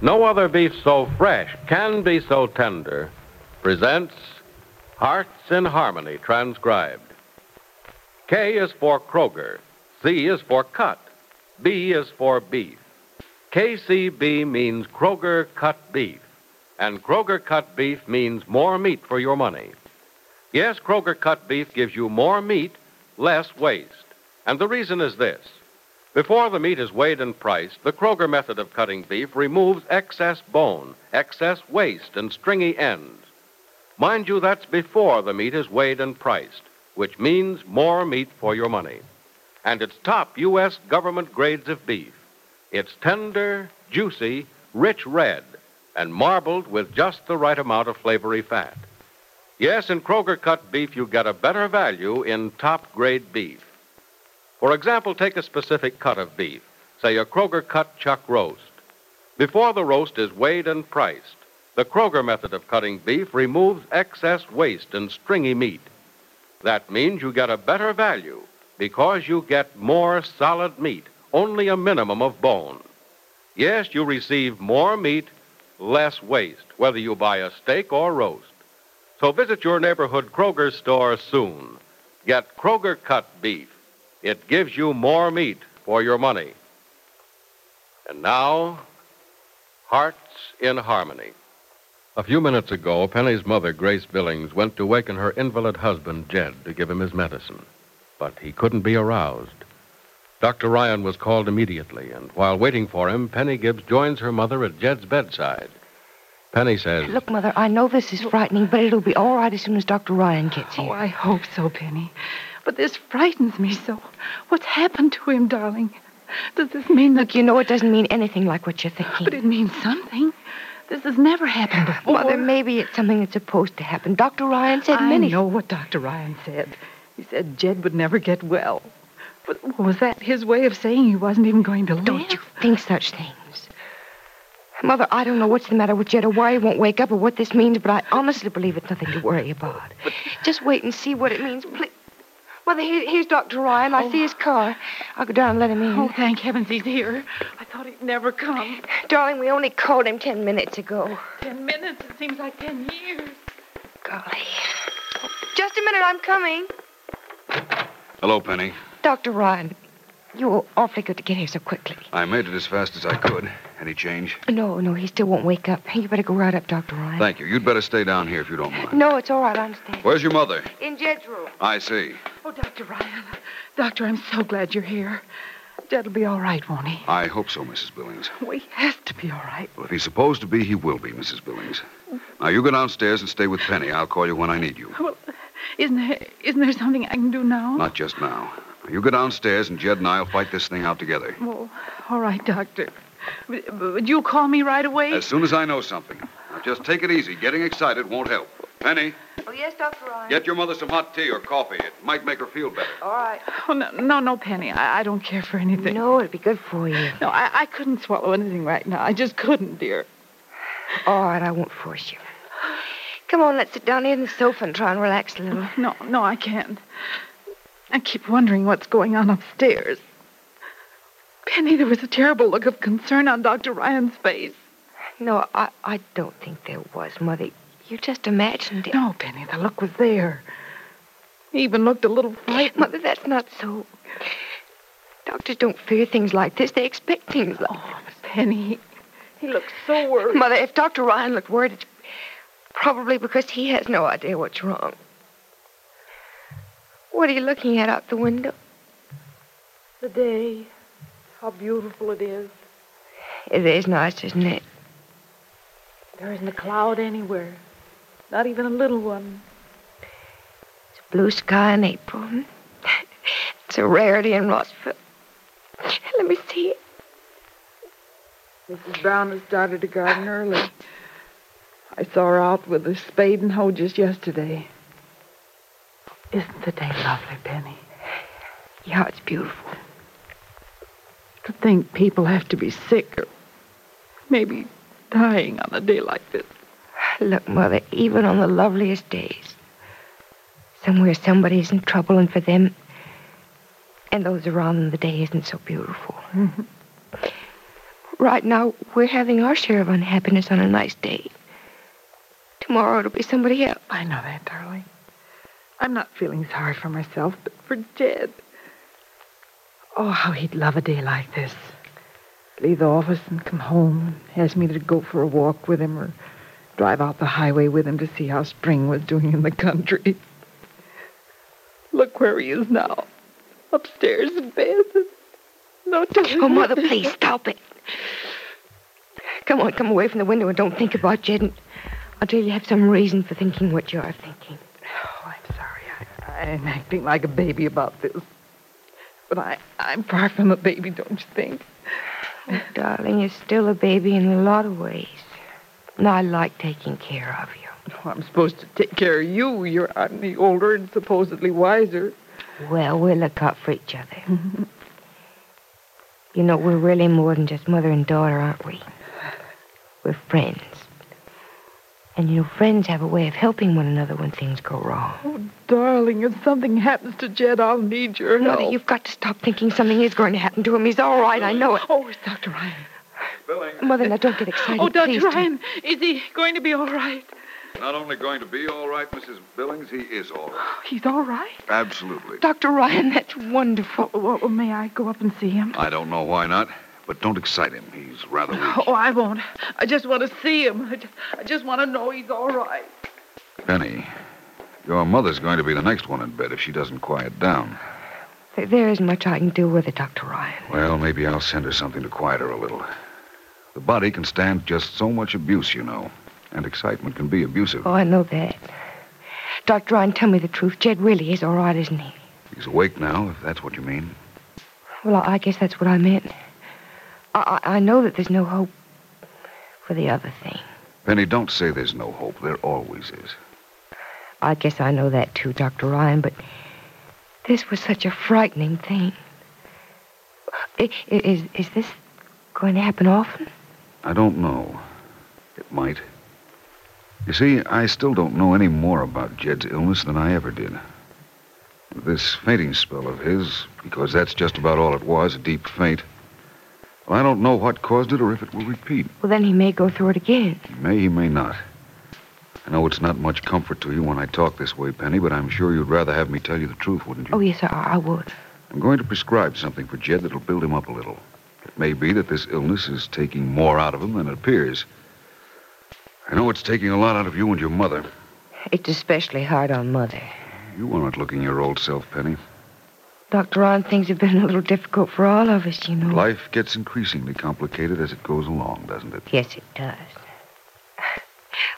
No other beef so fresh can be so tender. Presents Hearts in Harmony, transcribed. K is for Kroger. C is for cut. B is for beef. KCB means Kroger cut beef. And Kroger cut beef means more meat for your money. Yes, Kroger cut beef gives you more meat, less waste. And the reason is this. Before the meat is weighed and priced, the Kroger method of cutting beef removes excess bone, excess waste, and stringy ends. Mind you, that's before the meat is weighed and priced, which means more meat for your money. And it's top U.S. government grades of beef. It's tender, juicy, rich red, and marbled with just the right amount of flavory fat. Yes, in Kroger cut beef, you get a better value in top grade beef. For example, take a specific cut of beef, say a Kroger cut chuck roast. Before the roast is weighed and priced, the Kroger method of cutting beef removes excess waste and stringy meat. That means you get a better value because you get more solid meat, only a minimum of bone. Yes, you receive more meat, less waste, whether you buy a steak or roast. So visit your neighborhood Kroger store soon. Get Kroger cut beef. It gives you more meat for your money. And now, Hearts in Harmony. A few minutes ago, Penny's mother, Grace Billings, went to waken her invalid husband, Jed, to give him his medicine. But he couldn't be aroused. Dr. Ryan was called immediately, and while waiting for him, Penny Gibbs joins her mother at Jed's bedside. Penny says, Look, Mother, I know this is frightening, but it'll be all right as soon as Dr. Ryan gets oh, here. Oh, I hope so, Penny. But this frightens me so. What's happened to him, darling? Does this mean that... Look, you know it doesn't mean anything like what you're thinking. But it means something. This has never happened before. Mother, maybe it's something that's supposed to happen. Dr. Ryan said I many... I know what Dr. Ryan said. He said Jed would never get well. But was that his way of saying he wasn't even going to live? Don't you think such things? Mother, I don't know what's the matter with Jed or why he won't wake up or what this means, but I honestly believe it's nothing to worry about. Just wait and see what it means, please. Mother, here, here's Dr. Ryan. I see his oh. car. I'll go down and let him in. Oh, thank heavens he's here. I thought he'd never come. Darling, we only called him ten minutes ago. Ten minutes? It seems like ten years. Golly. Just a minute, I'm coming. Hello, Penny. Dr. Ryan, you were awfully good to get here so quickly. I made it as fast as I could. Any change? No, no, he still won't wake up. You better go right up, Dr. Ryan. Thank you. You'd better stay down here if you don't mind. No, it's all right. I understand. Where's your mother? In Jed's room. I see. Oh, Dr. Ryan. Doctor, I'm so glad you're here. Jed'll be all right, won't he? I hope so, Mrs. Billings. Oh, he has to be all right. Well, if he's supposed to be, he will be, Mrs. Billings. Now, you go downstairs and stay with Penny. I'll call you when I need you. Well, isn't there, isn't there something I can do now? Not just now. You go downstairs, and Jed and I'll fight this thing out together. Oh, all right, Doctor. But you'll call me right away? As soon as I know something. Now, just take it easy. Getting excited won't help. Penny, Oh, yes, Dr. Ryan. get your mother some hot tea or coffee. It might make her feel better. All right. Oh, no, no, no, Penny. I, I don't care for anything. No, it'd be good for you. No, I, I couldn't swallow anything right now. I just couldn't, dear. All right, I won't force you. Come on, let's sit down here on the sofa and try and relax a little. No, no, I can't. I keep wondering what's going on upstairs. Penny, there was a terrible look of concern on Dr. Ryan's face. No, I, I don't think there was, Mother. You just imagined it. No, Penny, the look was there. He even looked a little frightened. Mother, that's not so. Doctors don't fear things like this. They expect things like Oh, Penny, he looks so worried. Mother, if Dr. Ryan looked worried, it's probably because he has no idea what's wrong. What are you looking at out the window? The day, how beautiful it is. It is nice, isn't it? There isn't a cloud anywhere, not even a little one. It's a blue sky in April. It's a rarity in Rossville. Let me see it. Mrs. Brown has started to garden early. I saw her out with a spade and hoe just yesterday. Isn't the day lovely, Penny? Yeah, it's beautiful. To think people have to be sick or maybe dying on a day like this. Look, Mother, even on the loveliest days, somewhere somebody's in trouble, and for them and those around them, the day isn't so beautiful. Mm-hmm. right now, we're having our share of unhappiness on a nice day. Tomorrow it'll be somebody else. I know that, darling. I'm not feeling sorry for myself, but for Jed. Oh, how he'd love a day like this. Leave the office and come home, ask me to go for a walk with him or drive out the highway with him to see how spring was doing in the country. Look where he is now. Upstairs in bed. No telling Oh, Mother, please stop it. Come on, come away from the window and don't think about Jed and until you have some reason for thinking what you are thinking. Oh, I'm sorry. I, I'm acting like a baby about this. But I, I'm far from a baby, don't you think? Oh, darling, you're still a baby in a lot of ways. And I like taking care of you. Oh, I'm supposed to take care of you. You're I'm the older and supposedly wiser. Well, we'll look out for each other. you know, we're really more than just mother and daughter, aren't we? We're friends. And you know, friends have a way of helping one another when things go wrong. Oh, darling, if something happens to Jed, I'll need your help. Mother, you've got to stop thinking something is going to happen to him. He's all right, I know it. Oh, it's Dr. Ryan. Mother, now don't get excited. Oh, Dr. please, dear. Ryan, is he going to be all right? Not only going to be all right, Mrs. Billings, he is all right. Oh, he's all right? Absolutely. Dr. Ryan, that's wonderful. Oh, well, may I go up and see him? I don't know why not, but don't excite him. He's rather weak. Oh, I won't. I just want to see him. I just, I just want to know he's all right. Penny, your mother's going to be the next one in bed if she doesn't quiet down. There- There isn't much I can do with it, Dr. Ryan. Well, maybe I'll send her something to quiet her a little. The body can stand just so much abuse, you know. And excitement can be abusive. Oh, I know that. Dr. Ryan, tell me the truth. Jed really is all right, isn't he? He's awake now, if that's what you mean. Well, I guess that's what I meant. I, I know that there's no hope for the other thing. Penny, don't say there's no hope. There always is. I guess I know that too, Dr. Ryan, but this was such a frightening thing. I- i- Is, is this going to happen often? I don't know. It might. You see, I still don't know any more about Jed's illness than I ever did. This fainting spell of his, because that's just about all it was, a deep faint. Well, I don't know what caused it or if it will repeat. Well, then he may go through it again. He may, he may not. I know it's not much comfort to you when I talk this way, Penny, but I'm sure you'd rather have me tell you the truth, wouldn't you? Oh, yes, I, I would. I'm going to prescribe something for Jed that'll build him up a little. It may be that this illness is taking more out of him than it appears. I know it's taking a lot out of you and your mother. It's especially hard on Mother. You are not looking your old self, Penny. Dr. Ryan, things have been a little difficult for all of us, you know. Life gets increasingly complicated as it goes along, doesn't it? Yes, it does.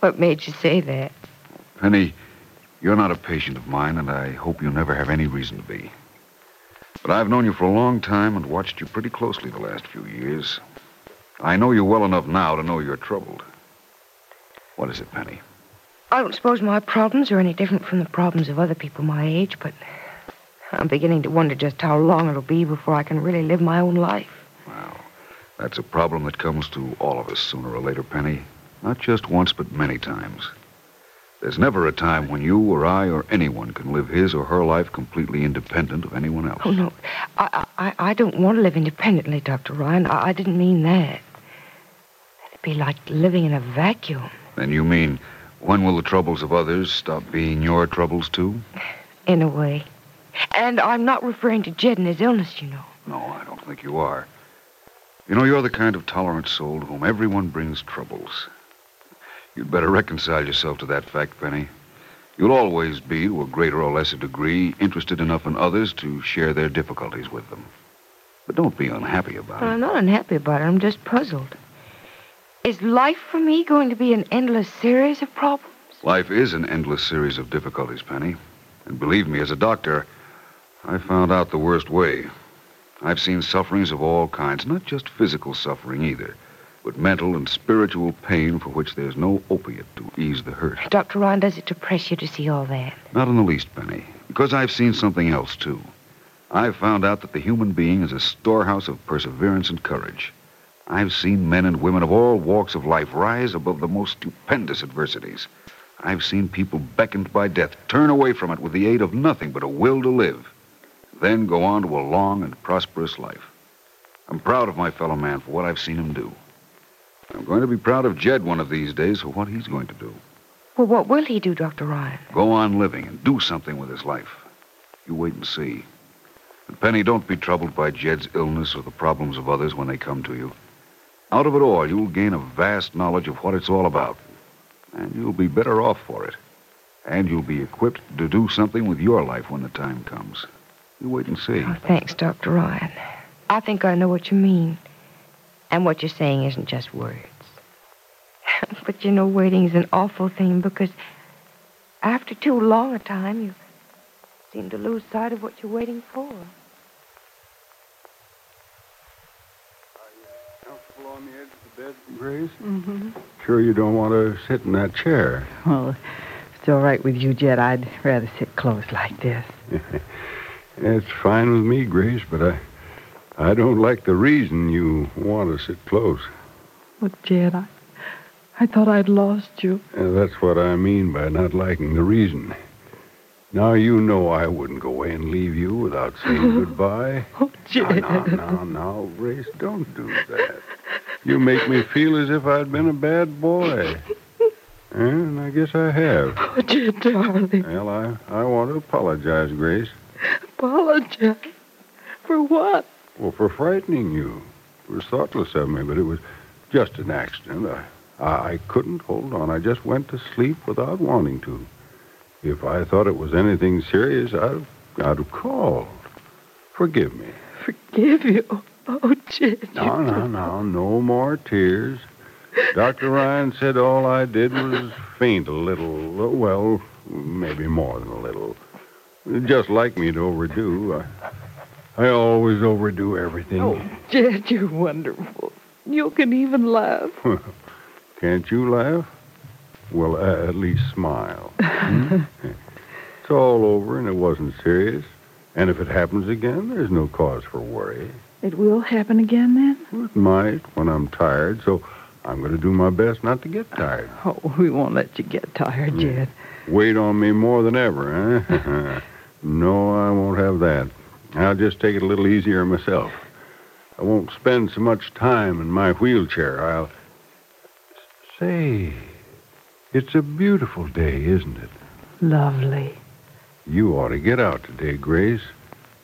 What made you say that? Penny, you're not a patient of mine, and I hope you never have any reason to be. But I've known you for a long time and watched you pretty closely the last few years. I know you well enough now to know you're troubled. What is it, Penny? I don't suppose my problems are any different from the problems of other people my age, but I'm beginning to wonder just how long it'll be before I can really live my own life. Well, that's a problem that comes to all of us sooner or later, Penny. Not just once, but many times. There's never a time when you or I or anyone can live his or her life completely independent of anyone else. Oh, no. I, I, I don't want to live independently, Dr. Ryan. I, I didn't mean that. It'd be like living in a vacuum. Then you mean, when will the troubles of others stop being your troubles, too? In a way. And I'm not referring to Jed and his illness, you know. No, I don't think you are. You know, you're the kind of tolerant soul to whom everyone brings troubles. You'd better reconcile yourself to that fact, Penny. You'll always be, to a greater or lesser degree, interested enough in others to share their difficulties with them. But don't be unhappy about Well, it. I'm not unhappy about it. I'm just puzzled. Is life for me going to be an endless series of problems? Life is an endless series of difficulties, Penny. And believe me, as a doctor, I found out the worst way. I've seen sufferings of all kinds, not just physical suffering either, but mental and spiritual pain for which there's no opiate to ease the hurt. Dr. Ryan, does it depress you to see all that? Not in the least, Penny, because I've seen something else, too. I've found out that the human being is a storehouse of perseverance and courage. I've seen men and women of all walks of life rise above the most stupendous adversities. I've seen people beckoned by death turn away from it with the aid of nothing but a will to live, then go on to a long and prosperous life. I'm proud of my fellow man for what I've seen him do. I'm going to be proud of Jed one of these days for what he's going to do. Well, what will he do, Dr. Ryan? Go on living and do something with his life. You wait and see. And Penny, don't be troubled by Jed's illness or the problems of others when they come to you. Out of it all, you'll gain a vast knowledge of what it's all about. And you'll be better off for it. And you'll be equipped to do something with your life when the time comes. You wait and see. Oh, thanks, Dr. Ryan. I think I know what you mean. And what you're saying isn't just words. but you know, waiting is an awful thing because after too long a time, you seem to lose sight of what you're waiting for. Comfortable on the edge of the bed, Grace? Mm-hmm. Sure you don't want to sit in that chair. Well, if it's all right with you, Jed, I'd rather sit close like this. It's fine with me, Grace, but I I don't like the reason you want to sit close. But, Jed, I, I thought I'd lost you. And that's what I mean by not liking the reason. Now you know I wouldn't go away and leave you without saying goodbye. Oh, Jed. Now, now, now, now, Grace, don't do that. You make me feel as if I'd been a bad boy. And I guess I have. Oh, Jed, darling. Well, I, I want to apologize, Grace. Apologize. For what? Well, for frightening you. It was thoughtless of me, but it was just an accident. I, I, I couldn't hold on. I just went to sleep without wanting to. If I thought it was anything serious, I'd, I'd have called. Forgive me. Forgive you. Oh, Jed. No, no, no. No more tears. Dr. Ryan said all I did was faint a little. Well, maybe more than a little. Just like me to overdo. I, I always overdo everything. Oh, Jed, you're wonderful. You can even laugh. Can't you laugh? Well, uh, at least smile. Hmm? it's all over and it wasn't serious. And if it happens again, there's no cause for worry. It will happen again then? It might when I'm tired, so I'm going to do my best not to get tired. Oh, we won't let you get tired, Jed. Wait on me more than ever, eh? no, I won't have that. I'll just take it a little easier myself. I won't spend so much time in my wheelchair. I'll. Say, it's a beautiful day, isn't it? Lovely. You ought to get out today, Grace.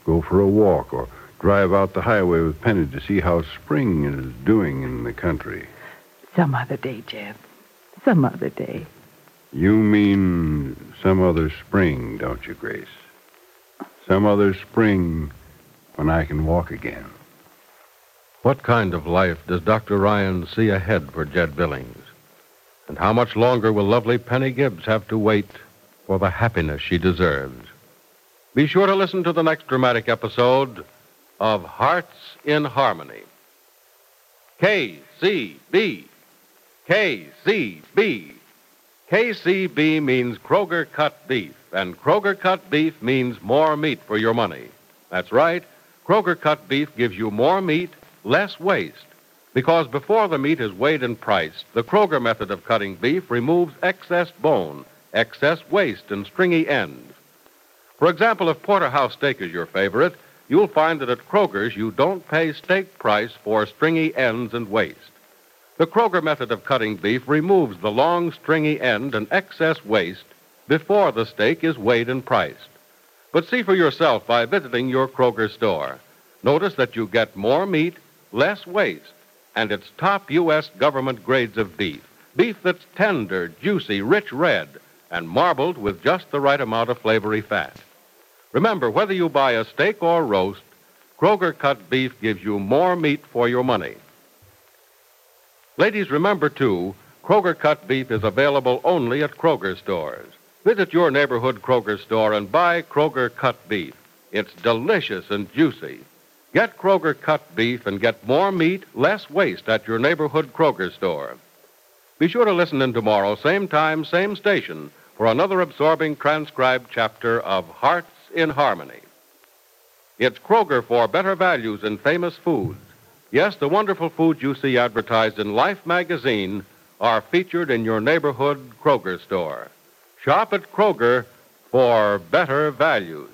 Go for a walk or drive out the highway with Penny to see how spring is doing in the country. Some other day, Jed. Some other day. You mean some other spring, don't you, Grace? Some other spring when I can walk again. What kind of life does Dr. Ryan see ahead for Jed Billings? And how much longer will lovely Penny Gibbs have to wait for the happiness she deserves? Be sure to listen to the next dramatic episode of Hearts in Harmony. KCB, KCB, KCB means Kroger cut beef, and Kroger cut beef means more meat for your money. That's right. Kroger cut beef gives you more meat, less waste. Because before the meat is weighed and priced, the Kroger method of cutting beef removes excess bone, excess waste, and stringy ends. For example, if porterhouse steak is your favorite, you'll find that at Kroger's you don't pay steak price for stringy ends and waste. The Kroger method of cutting beef removes the long, stringy end and excess waste before the steak is weighed and priced. But see for yourself by visiting your Kroger store. Notice that you get more meat, less waste, and it's top U.S. government grades of beef. Beef that's tender, juicy, rich red, and marbled with just the right amount of flavory fat. Remember, whether you buy a steak or roast, Kroger cut beef gives you more meat for your money. Ladies, remember, too, Kroger cut beef is available only at Kroger stores. Visit your neighborhood Kroger store and buy Kroger cut beef. It's delicious and juicy. Get Kroger cut beef and get more meat, less waste at your neighborhood Kroger store. Be sure to listen in tomorrow, same time, same station, for another absorbing transcribed chapter of Hearts in Harmony. It's Kroger for better values in famous foods. Yes, the wonderful foods you see advertised in Life magazine are featured in your neighborhood Kroger store. Shop at Kroger for better values.